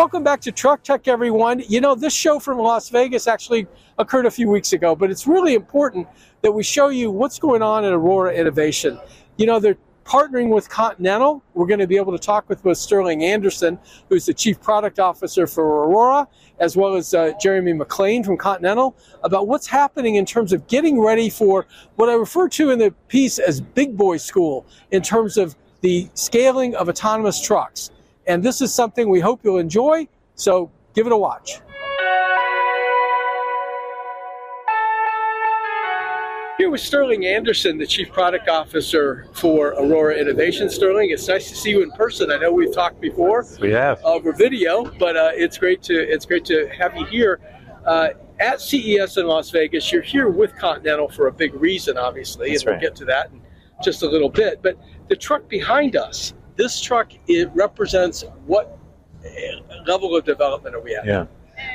Welcome back to Truck Tech, everyone. You know, this show from Las Vegas actually occurred a few weeks ago, but it's really important that we show you what's going on at Aurora Innovation. You know, they're partnering with Continental. We're going to be able to talk with both Sterling Anderson, who's the Chief Product Officer for Aurora, as well as uh, Jeremy McLean from Continental, about what's happening in terms of getting ready for what I refer to in the piece as big boy school in terms of the scaling of autonomous trucks. And this is something we hope you'll enjoy. So give it a watch. Here with Sterling Anderson, the Chief Product Officer for Aurora Innovation. Sterling, it's nice to see you in person. I know we've talked before. We have over video, but uh, it's great to it's great to have you here uh, at CES in Las Vegas. You're here with Continental for a big reason, obviously, That's and we'll get to that in just a little bit. But the truck behind us, this truck, it represents what uh, level of development are we at? Yeah.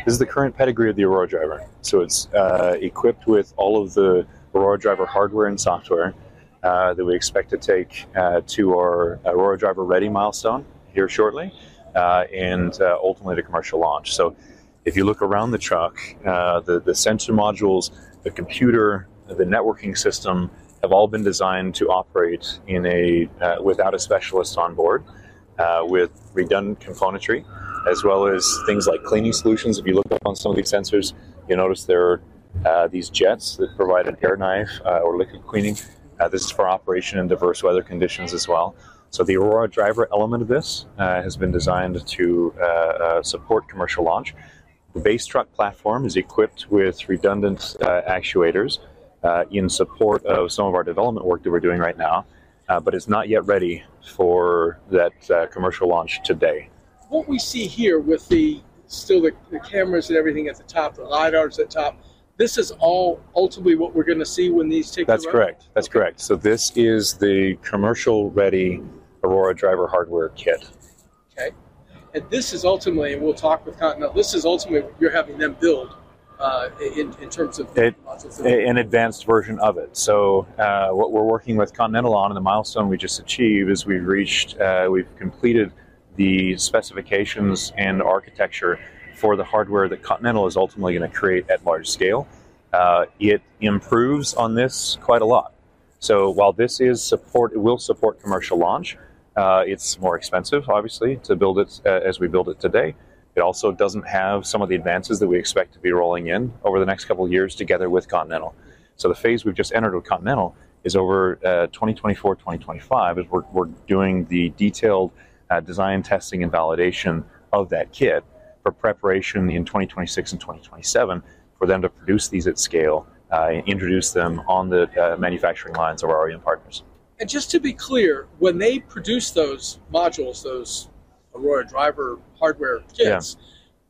This is the current pedigree of the Aurora Driver. So it's uh, equipped with all of the Aurora Driver hardware and software uh, that we expect to take uh, to our Aurora Driver Ready milestone here shortly, uh, and uh, ultimately to commercial launch. So if you look around the truck, the, the sensor modules, the computer, the networking system have all been designed to operate in a uh, without a specialist on board, uh, with redundant componentry, as well as things like cleaning solutions. If you look up on some of these sensors, you notice there are uh, these jets that provide an air knife uh, or liquid cleaning. Uh, this is for operation in diverse weather conditions as well. So the Aurora driver element of this has been designed to support commercial launch. The base truck platform is equipped with redundant actuators uh, in support of some of our development work that we're doing right now, uh, but it's not yet ready for that uh, commercial launch today. What we see here with the still the, the cameras and everything at the top, the lidars at the top, this is all ultimately what we're going to see when these take. That's correct. That's correct. So this is the commercial ready Aurora driver hardware kit. Okay. And this is ultimately, and we'll talk with Continental, this is ultimately what you're having them build uh, in, in terms of It- an advanced version of it. So uh, what we're working with Continental on, and the milestone we just achieved, is we've reached, uh, we've completed the specifications and architecture for the hardware that Continental is ultimately going to create at large scale. Uh, it improves on this quite a lot. So while this is support, it will support commercial launch. Uh, it's more expensive, obviously, to build it uh, as we build it today. It also doesn't have some of the advances that we expect to be rolling in over the next couple of years together with Continental. So the phase we've just entered with Continental is over uh, 2024, 2025, as we're, we're doing the detailed uh, design, testing, and validation of that kit for preparation in 2026 and 2027 for them to produce these at scale uh, and introduce them on the uh, manufacturing lines of our OEM partners. And just to be clear, when they produce those modules, those Aurora driver hardware kits,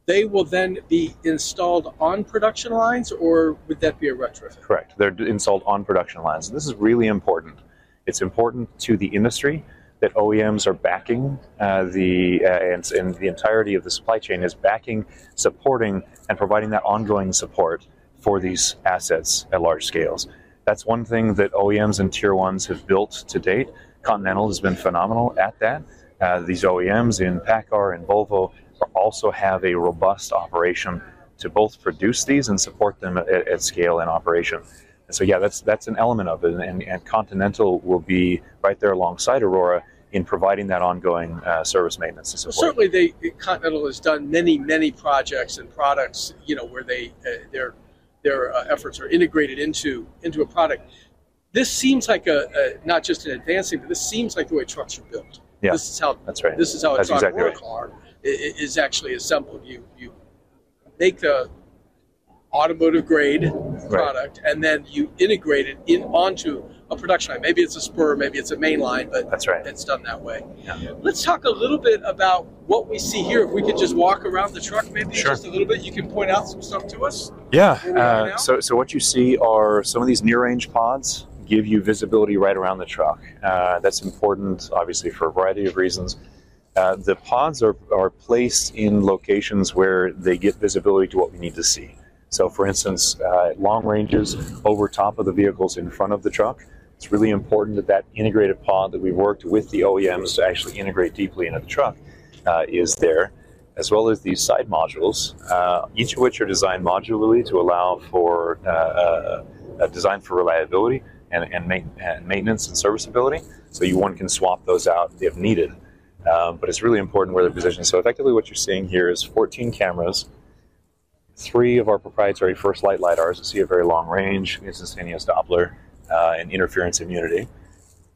they will then be installed on production lines, or would that be a retrofit? Correct. They're installed on production lines. This is really important. It's important to the industry that OEMs are backing uh, the uh, and, and the entirety of the supply chain is backing, supporting, and providing that ongoing support for these assets at large scales. That's one thing that OEMs and tier ones have built to date. Continental has been phenomenal at that. Uh, these OEMs in PACCAR and Volvo also have a robust operation to both produce these and support them at, at scale and operation. And so, yeah, that's that's an element of it, and, and Continental will be right there alongside Aurora in providing that ongoing uh, service maintenance and Well, certainly, they Continental has done many, many projects and products. You know, where they uh, their their uh, efforts are integrated into into a product. This seems like a, a not just an advancing, but this seems like the way trucks are built. Yeah, this is how that's right. This is how a That's truck exactly or right. car is actually assembled. You you make the automotive grade product, and then you integrate it in onto a production line. Maybe it's a spur, maybe it's a main line, but That's right. it's done that way. Yeah. Let's talk a little bit about what we see here. If we could just walk around the truck, maybe Sure. just a little bit, you can point out some stuff to us. Yeah. Where we are now? Uh, so, so what you see are some of these near-range pods give you visibility right around the truck. Uh, that's important, obviously, for a variety of reasons. Uh, the pods are, are placed in locations where they get visibility to what we need to see. So, for instance, uh, long ranges over top of the vehicles in front of the truck. It's really important that that integrated pod that we've worked with the OEMs to actually integrate deeply into the truck uh, is there, as well as these side modules, uh, each of which are designed modularly to allow for uh, uh, design for reliability and, and, ma- and maintenance and serviceability. So you one can swap those out if needed. Um, but it's really important where they're positioned. So effectively, what you're seeing here is 14 cameras, three of our proprietary First Light lidars to see a very long range, instantaneous Doppler, uh, and interference immunity.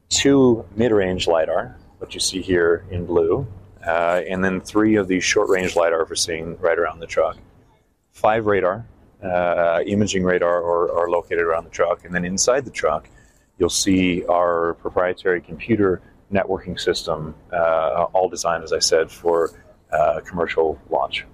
Two mid-range lidar, what you see here in blue, uh, and then three of these short-range lidar for seeing right around the truck. Five radar, uh, imaging radar, are, are located around the truck, and then inside the truck, you'll see our proprietary computer networking system, uh, all designed, as I said, for uh, commercial launch.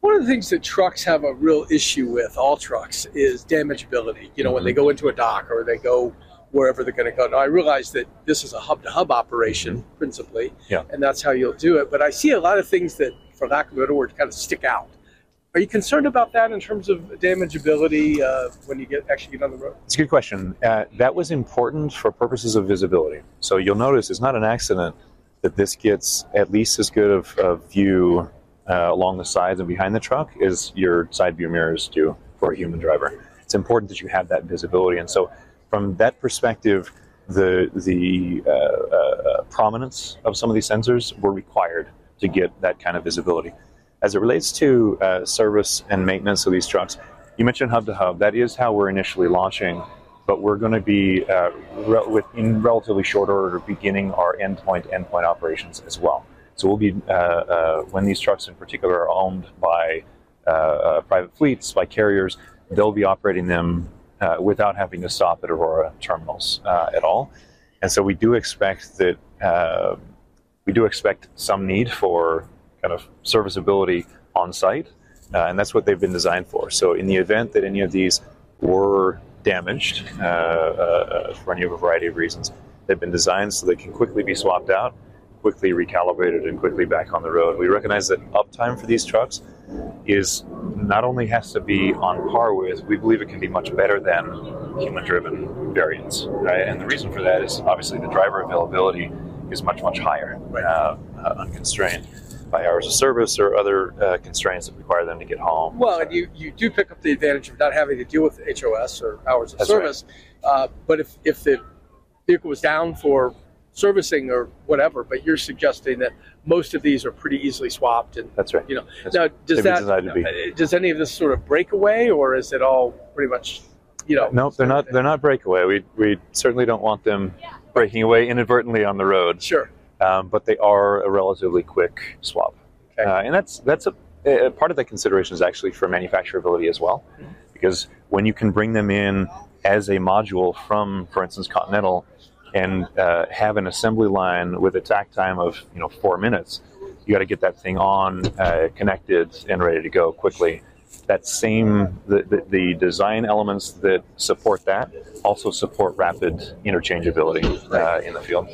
One of the things that trucks have a real issue with, all trucks, is damageability. You know, when they go into a dock or they go wherever they're going to go. Now, I realize that this is a hub to hub operation principally, Yeah. and that's how you'll do it. But I see a lot of things that, for lack of a better word, kind of stick out. Are you concerned about that in terms of damageability uh, when you get actually get on the road? It's a good question. Uh, that was important for purposes of visibility. So you'll notice it's not an accident that this gets at least as good of, of view uh, along the sides and behind the truck as your side view mirrors do for a human driver. It's important that you have that visibility. And so, from that perspective, the the uh, uh, prominence of some of these sensors were required to get that kind of visibility. As it relates to uh, service and maintenance of these trucks, you mentioned hub to hub. That is how we're initially launching, but we're going to be uh, re- with, in relatively short order beginning our endpoint endpoint operations as well. So we'll be uh, uh, when these trucks in particular are owned by uh, uh, private fleets, by carriers, they'll be operating them uh, without having to stop at Aurora terminals at all. And so we do expect that we do expect some need for kind of serviceability on site, uh, and that's what they've been designed for. So in the event that any of these were damaged uh, uh, for any of a variety of reasons, they've been designed so they can quickly be swapped out, quickly recalibrated, and quickly back on the road. We recognize that uptime for these trucks is not only has to be on par with, we believe it can be much better than human-driven variants. Right? And the reason for that is obviously the driver availability is much much higher, uh, uh, unconstrained by hours of service or other uh, constraints that require them to get home. Well, and you, you do pick up the advantage of not having to deal with HOS or hours of That's service. Uh, but if, if the vehicle was down for servicing or whatever, but you're suggesting that most of these are pretty easily swapped and That's right. you know That's now does that designed to uh, does any of this sort of break away or is it all pretty much you know Nope, they're not. They're not breakaway. We we certainly don't want them breaking away inadvertently on the road. sure um, but they are a relatively quick swap. Okay. Uh, and that's that's a, a part of the consideration is actually for manufacturability as well, because when you can bring them in as a module from, for instance, Continental, and uh, have an assembly line with a takt time of you know four minutes, you got to get that thing on, uh, connected, and ready to go quickly. That same the, the, the design elements that support that also support rapid interchangeability uh, in the field.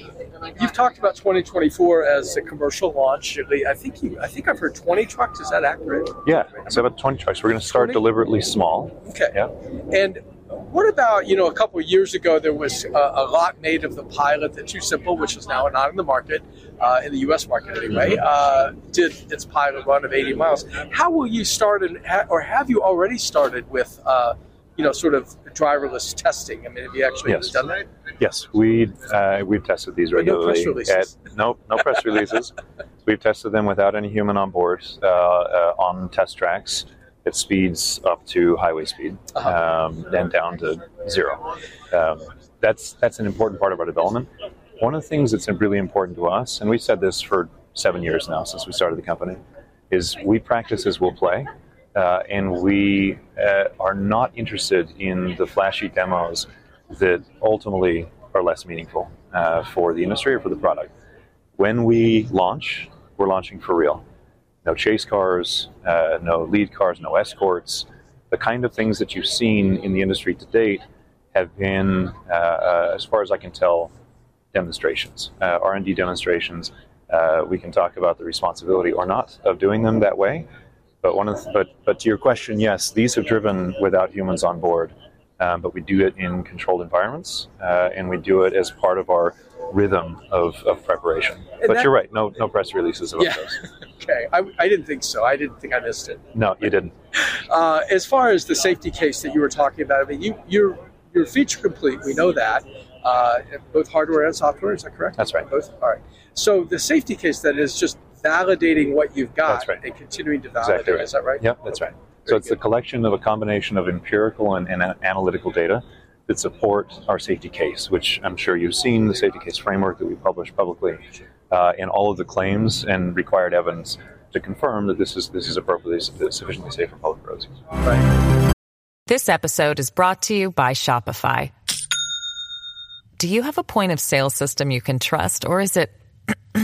You've talked about 2024 as a commercial launch i think you i think i've heard 20 trucks is that accurate Yeah, so about 20 trucks. We're going to start 20? deliberately small. okay Yeah. And what about, you know, a couple of years ago, there was a, a lot made of the pilot, the TuSimple, which is now not in the market, uh, in the U.S. market anyway, uh, did its pilot run of 80 miles. How will you start, and ha- or have you already started with, uh, you know, sort of driverless testing? I mean, have you actually Yes. done that? Yes, we uh, we've tested these But no regularly. press releases. At, no, no press releases. We've tested them without any human on board uh, uh, on test tracks at speeds up to highway speed Uh-huh. um, and down to zero. Um, that's that's an important part of our development. One of the things that's really important to us, and we've said this for seven years now since we started the company, is we practice as we'll play. Uh, and we uh, are not interested in the flashy demos that ultimately are less meaningful uh, for the industry or for the product. When we launch, we're launching for real. No chase cars, uh, no lead cars, no escorts. The kind of things that you've seen in the industry to date have been, uh, uh, as far as I can tell, demonstrations, R&D demonstrations. we can talk about the responsibility or not of doing them that way, but one of the, but but to your question, yes, these have driven without humans on board, um, but we do it in controlled environments, uh, and we do it as part of our rhythm of, of preparation. And but that, you're right, no no press releases about yeah. those. okay, I, I didn't think so. I didn't think I missed it. No, you didn't. Uh, as far as the safety case that you were talking about, I mean, you you're you're feature complete. We know that. Uh, both hardware and software. Is that correct? That's right. Both. All right. So the safety case that is just validating what you've got right. and continuing to validate. Exactly right. Is that right? Yep, that's right. so it's good. the collection of a combination of empirical and, and analytical data that support our safety case, which I'm sure you've seen the safety case framework that we published publicly, uh, and all of the claims and required evidence to confirm that this is this is appropriately sufficiently safe for public roads. Right. This episode is brought to you by Shopify. Do you have a point of sale system you can trust, or is it?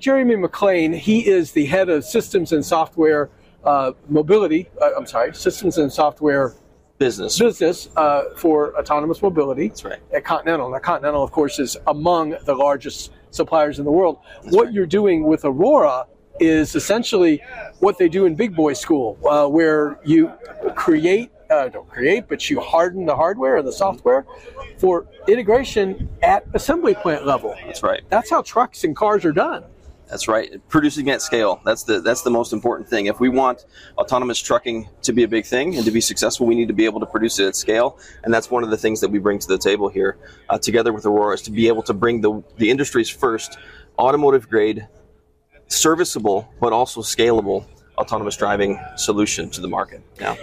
Jeremy McLean. He is the head of systems and software uh, mobility. Uh, I'm sorry, systems and software business business uh, for autonomous mobility. That's right. At Continental. Now, Continental, of course, is among the largest suppliers in the world. That's what right. you're doing with Aurora is essentially what they do in big boy school, uh, where you create uh, don't create, but you harden the hardware and the software for integration at assembly plant level. That's right. That's how trucks and cars are done. That's right. Producing at scale. That's the that's the most important thing. If we want autonomous trucking to be a big thing and to be successful, we need to be able to produce it at scale. And that's one of the things that we bring to the table here, uh, together with Aurora, is to be able to bring the the industry's first automotive grade, serviceable but also scalable autonomous driving solution to the market. Now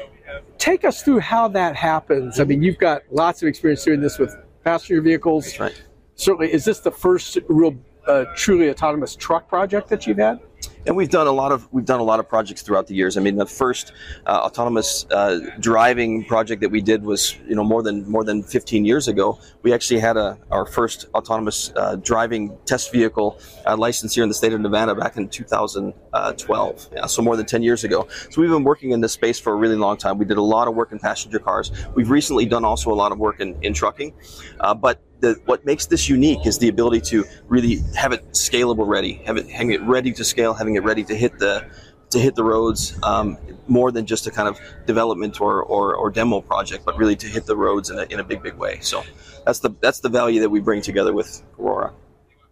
take us through how that happens. I mean, you've got lots of experience doing this with passenger vehicles. That's right. Certainly, is this the first real uh, truly autonomous truck project that you've had? and we've done a lot of we've done a lot of projects throughout the years. I mean, the first uh, autonomous uh, driving project that we did was you know more than more than 15 years ago. We actually had a our first autonomous uh, driving test vehicle uh, license here in the state of Nevada back in 2012. Yeah, so more than 10 years ago. So we've been working in this space for a really long time. We did a lot of work in passenger cars. We've recently done also a lot of work in, in trucking, uh, but the, what makes this unique is the ability to really have it scalable ready, have it having it ready to scale, having it ready to hit the to hit the roads um, more than just a kind of development or, or, or, demo project, but really to hit the roads in a, in a big big way. So that's the that's the value that we bring together with Aurora.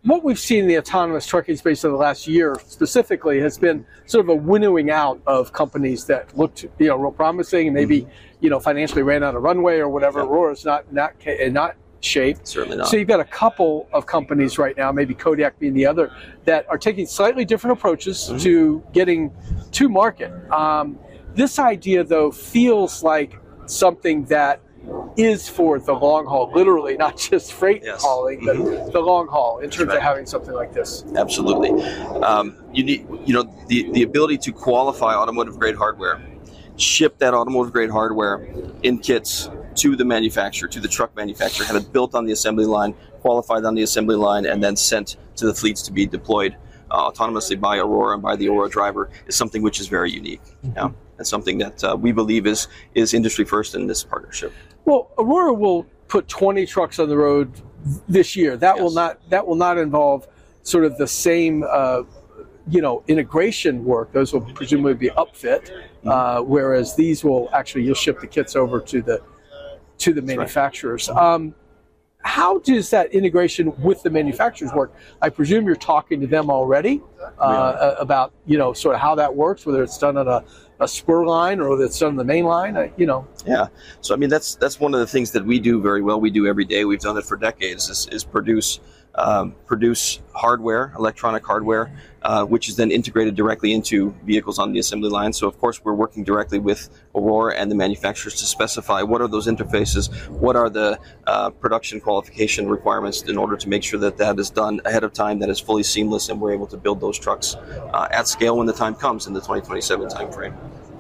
What we've seen in the autonomous trucking space over the last year specifically has been sort of a winnowing out of companies that looked you know real promising and maybe mm-hmm. you know financially ran out of runway or whatever. Yep. Aurora's not not not shape. Certainly not. So you've got a couple of companies right now, maybe Kodiak being the other, that are taking slightly different approaches mm-hmm. to getting to market. Um, this idea, though, feels like something that is for the long haul, literally, not just freight yes. hauling, but mm-hmm. the long haul in terms right. of having something like this. Absolutely. Um, you need, you know, the, the ability to qualify automotive grade hardware, ship that automotive grade hardware in kits to the manufacturer, to the truck manufacturer, have it built on the assembly line, qualified on the assembly line, and then sent to the fleets to be deployed uh, autonomously by Aurora and by the Aurora driver is something which is very unique. Mm-hmm. Yeah, and something that uh, we believe is is industry first in this partnership. Well, Aurora will put 20 trucks on the road this year. That yes. will not that will not involve sort of the same. Uh, you know, integration work; those will presumably be upfit, mm-hmm. uh, whereas these will actually you'll ship the kits over to the to the manufacturers. Right. Um, how does that integration with the manufacturers work? I presume you're talking to them already uh, about you know sort of how that works, whether it's done on a, a spur line or whether it's done on the main line. Uh, you know, Yeah. So I mean, that's that's one of the things that we do very well. We do every day. We've done it for decades. Is, is produce um, produce hardware, electronic hardware, uh, which is then integrated directly into vehicles on the assembly line. So of course, we're working directly with Aurora and the manufacturers to specify what are those interfaces, what are the uh, production qualification requirements in order to make sure that that is done ahead of time, that is fully seamless, and we're able to build those trucks uh, at scale when the time comes in the 2027 timeframe.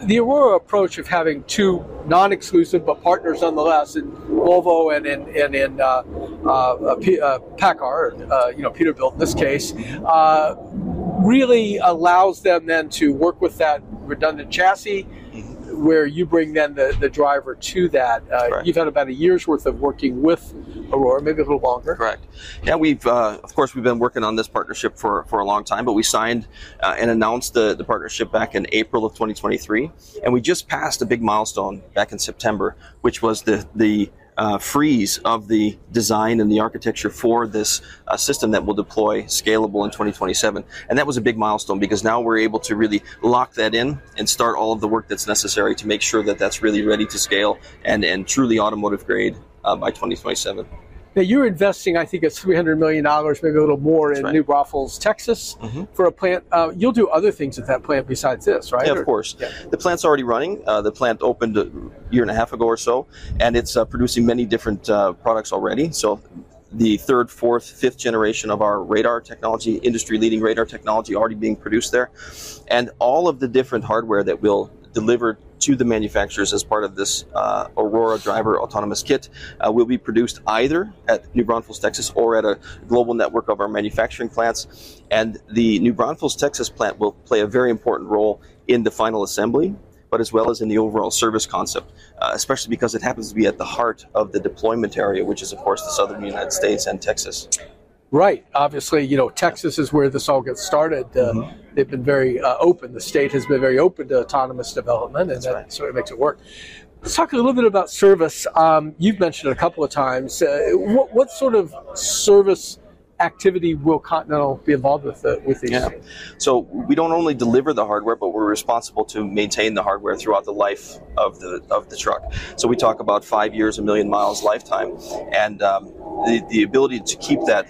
The Aurora approach of having two non-exclusive but partners nonetheless in Volvo and in and in uh, uh, P, uh, PACCAR, uh, you know Peterbilt in this case, uh, really allows them then to work with that redundant chassis. Where you bring then the, the driver to that. Uh, Correct. you've had about a year's worth of working with Aurora, maybe a little longer. Correct. Yeah, we've uh, of course we've been working on this partnership for, for a long time, but we signed uh, and announced the, the partnership back in April of 2023, and we just passed a big milestone back in September, which was the the uh, freeze of the design and the architecture for this uh, system that will deploy scalable in 2027. And that was a big milestone because now we're able to really lock that in and start all of the work that's necessary to make sure that that's really ready to scale and, and truly automotive grade uh, by 2027. Now you're investing, I think it's three hundred million dollars, maybe a little more, in right. New Braunfels, Texas, Mhm. for a plant. Uh, you'll do other things at that plant besides this, right? Yeah, Or- of course. Yeah. The plant's already running. Uh, the plant opened a year and a half ago or so, and it's uh, producing many different uh, products already. So, the third, fourth, fifth generation of our radar technology, industry leading radar technology, already being produced there. And all of the different hardware that we'll deliver to the manufacturers as part of this uh, Aurora Driver Autonomous Kit uh, will be produced either at New Braunfels, Texas, or at a global network of our manufacturing plants. And the New Braunfels, Texas plant will play a very important role in the final assembly, but as well as in the overall service concept, uh, especially because it happens to be at the heart of the deployment area, which is, of course, the southern United States and Texas. Right. Obviously, you know, Texas is where this all gets started. Uh, Mm-hmm. They've been very uh, open. The state has been very open to autonomous development, and that right. sort of makes it work. Let's talk a little bit about service. Um, you've mentioned it a couple of times. Uh, what, what sort of service activity will Continental be involved with uh, with these? Yeah. So we don't only deliver the hardware, but we're responsible to maintain the hardware throughout the life of the of the truck. So we talk about five years, a million miles lifetime, and um, the the ability to keep that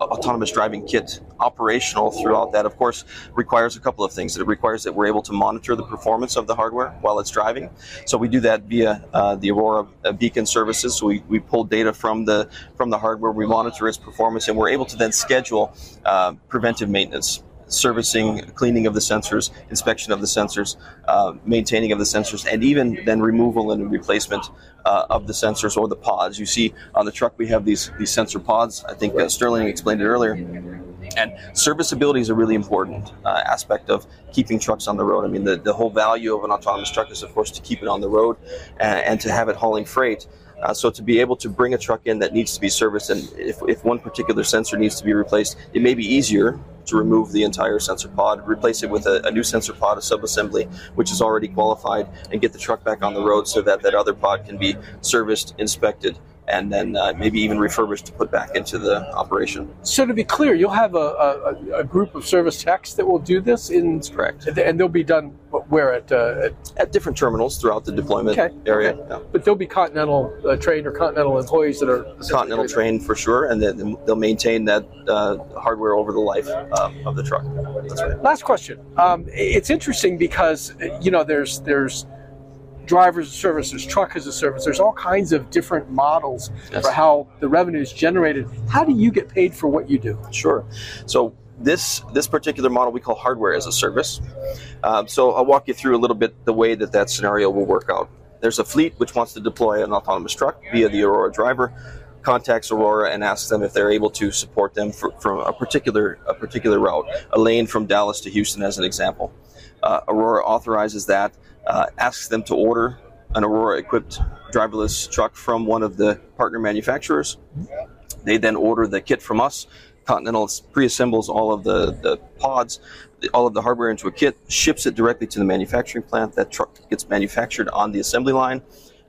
autonomous driving kit operational throughout that of course requires a couple of things. It requires that we're able to monitor the performance of the hardware while it's driving. So we do that via uh, the aurora uh, beacon services. So we, we pull data from the from the hardware we monitor its performance and we're able to then schedule uh, preventive maintenance servicing, cleaning of the sensors, inspection of the sensors, uh, maintaining of the sensors, and even then removal and replacement uh, of the sensors or the pods. You see on the truck we have these these sensor pods. I think uh, Sterling explained it earlier. And serviceability is a really important uh, aspect of keeping trucks on the road. I mean, the, the whole value of an autonomous truck is, of course, to keep it on the road and, and to have it hauling freight. Uh, so to be able to bring a truck in that needs to be serviced, and if, if one particular sensor needs to be replaced, it may be easier to remove the entire sensor pod, replace it with a, a new sensor pod, a subassembly, which is already qualified, and get the truck back on the road so that that other pod can be serviced, inspected, and then uh, maybe even refurbished to put back into the operation. So to be clear, you'll have a, a, a group of service techs that will do this in, Correct. and they'll be done where at, uh, at At different terminals throughout the deployment Okay, area. okay. yeah. but they'll be Continental uh, trained or Continental employees that are Continental trained for sure, and then they'll maintain that uh, hardware over the life uh, of the truck. That's right. Last question. Um, it's interesting because you know there's there's drivers as a service, there's truck as a service, there's all kinds of different models Yes. for how the revenue is generated. How do you get paid for what you do? Sure. So this this particular model we call hardware as a service. Um, so I'll walk you through a little bit the way that that scenario will work out. There's a fleet which wants to deploy an autonomous truck via the Aurora driver. Contacts Aurora and asks them if they're able to support them for, from a particular a particular route, a lane from Dallas to Houston, as an example. Uh, Aurora authorizes that, uh, asks them to order an Aurora equipped driverless truck from one of the partner manufacturers. They then order the kit from us. Continental pre-assembles all of the, the pods, the- all of the hardware into a kit, ships it directly to the manufacturing plant. That truck gets manufactured on the assembly line,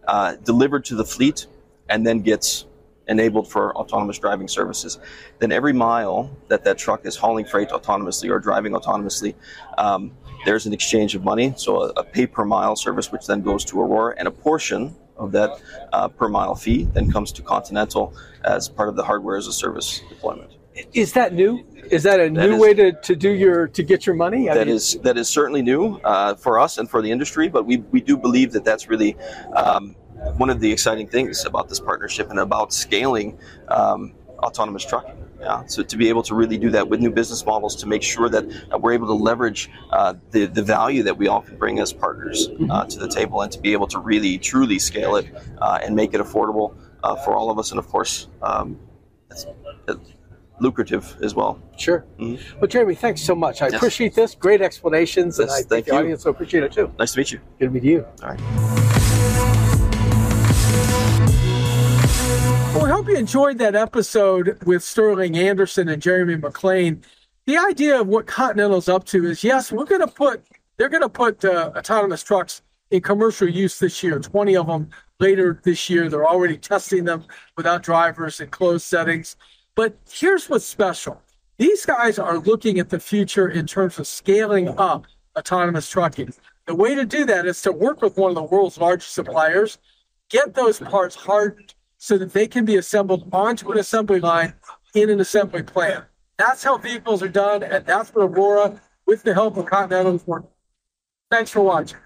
uh, delivered to the fleet, and then gets enabled for autonomous driving services. Then every mile that that truck is hauling freight autonomously or driving autonomously, um, there's an exchange of money, so a, a, pay per mile service, which then goes to Aurora, and a portion of that uh, per mile fee then comes to Continental as part of the hardware as a service deployment. Is that new? Is that a that new is, way to, to do your to get your money? I that mean, is, that is certainly new uh, for us and for the industry, but we, we do believe that that's really um, one of the exciting things about this partnership and about scaling um, autonomous trucking. Yeah, so to be able to really do that with new business models to make sure that uh, we're able to leverage uh, the the value that we often bring as partners uh, to the table, and to be able to really truly scale it uh, and make it affordable uh, for all of us, and of course. Um, it's, it's lucrative as well. Sure. Mm-hmm. Well, Jeremy, thanks so much. I yes. appreciate this. Great explanations, yes, and I think the you. audience will appreciate it too. Nice to meet you. Good to meet you. All right. Hope you enjoyed that episode with Sterling Anderson and Jeremy McLean. The idea of what Continental's up to is yes, we're going to put they're going to put uh, autonomous trucks in commercial use this year. Twenty of them later this year. They're already testing them without drivers in closed settings. But here's what's special: these guys are looking at the future in terms of scaling up autonomous trucking. The way to do that is to work with one of the world's largest suppliers, get those parts hardened so that they can be assembled onto an assembly line in an assembly plant. That's how vehicles are done, and that's what Aurora, with the help of Continental, is working. Thanks for watching.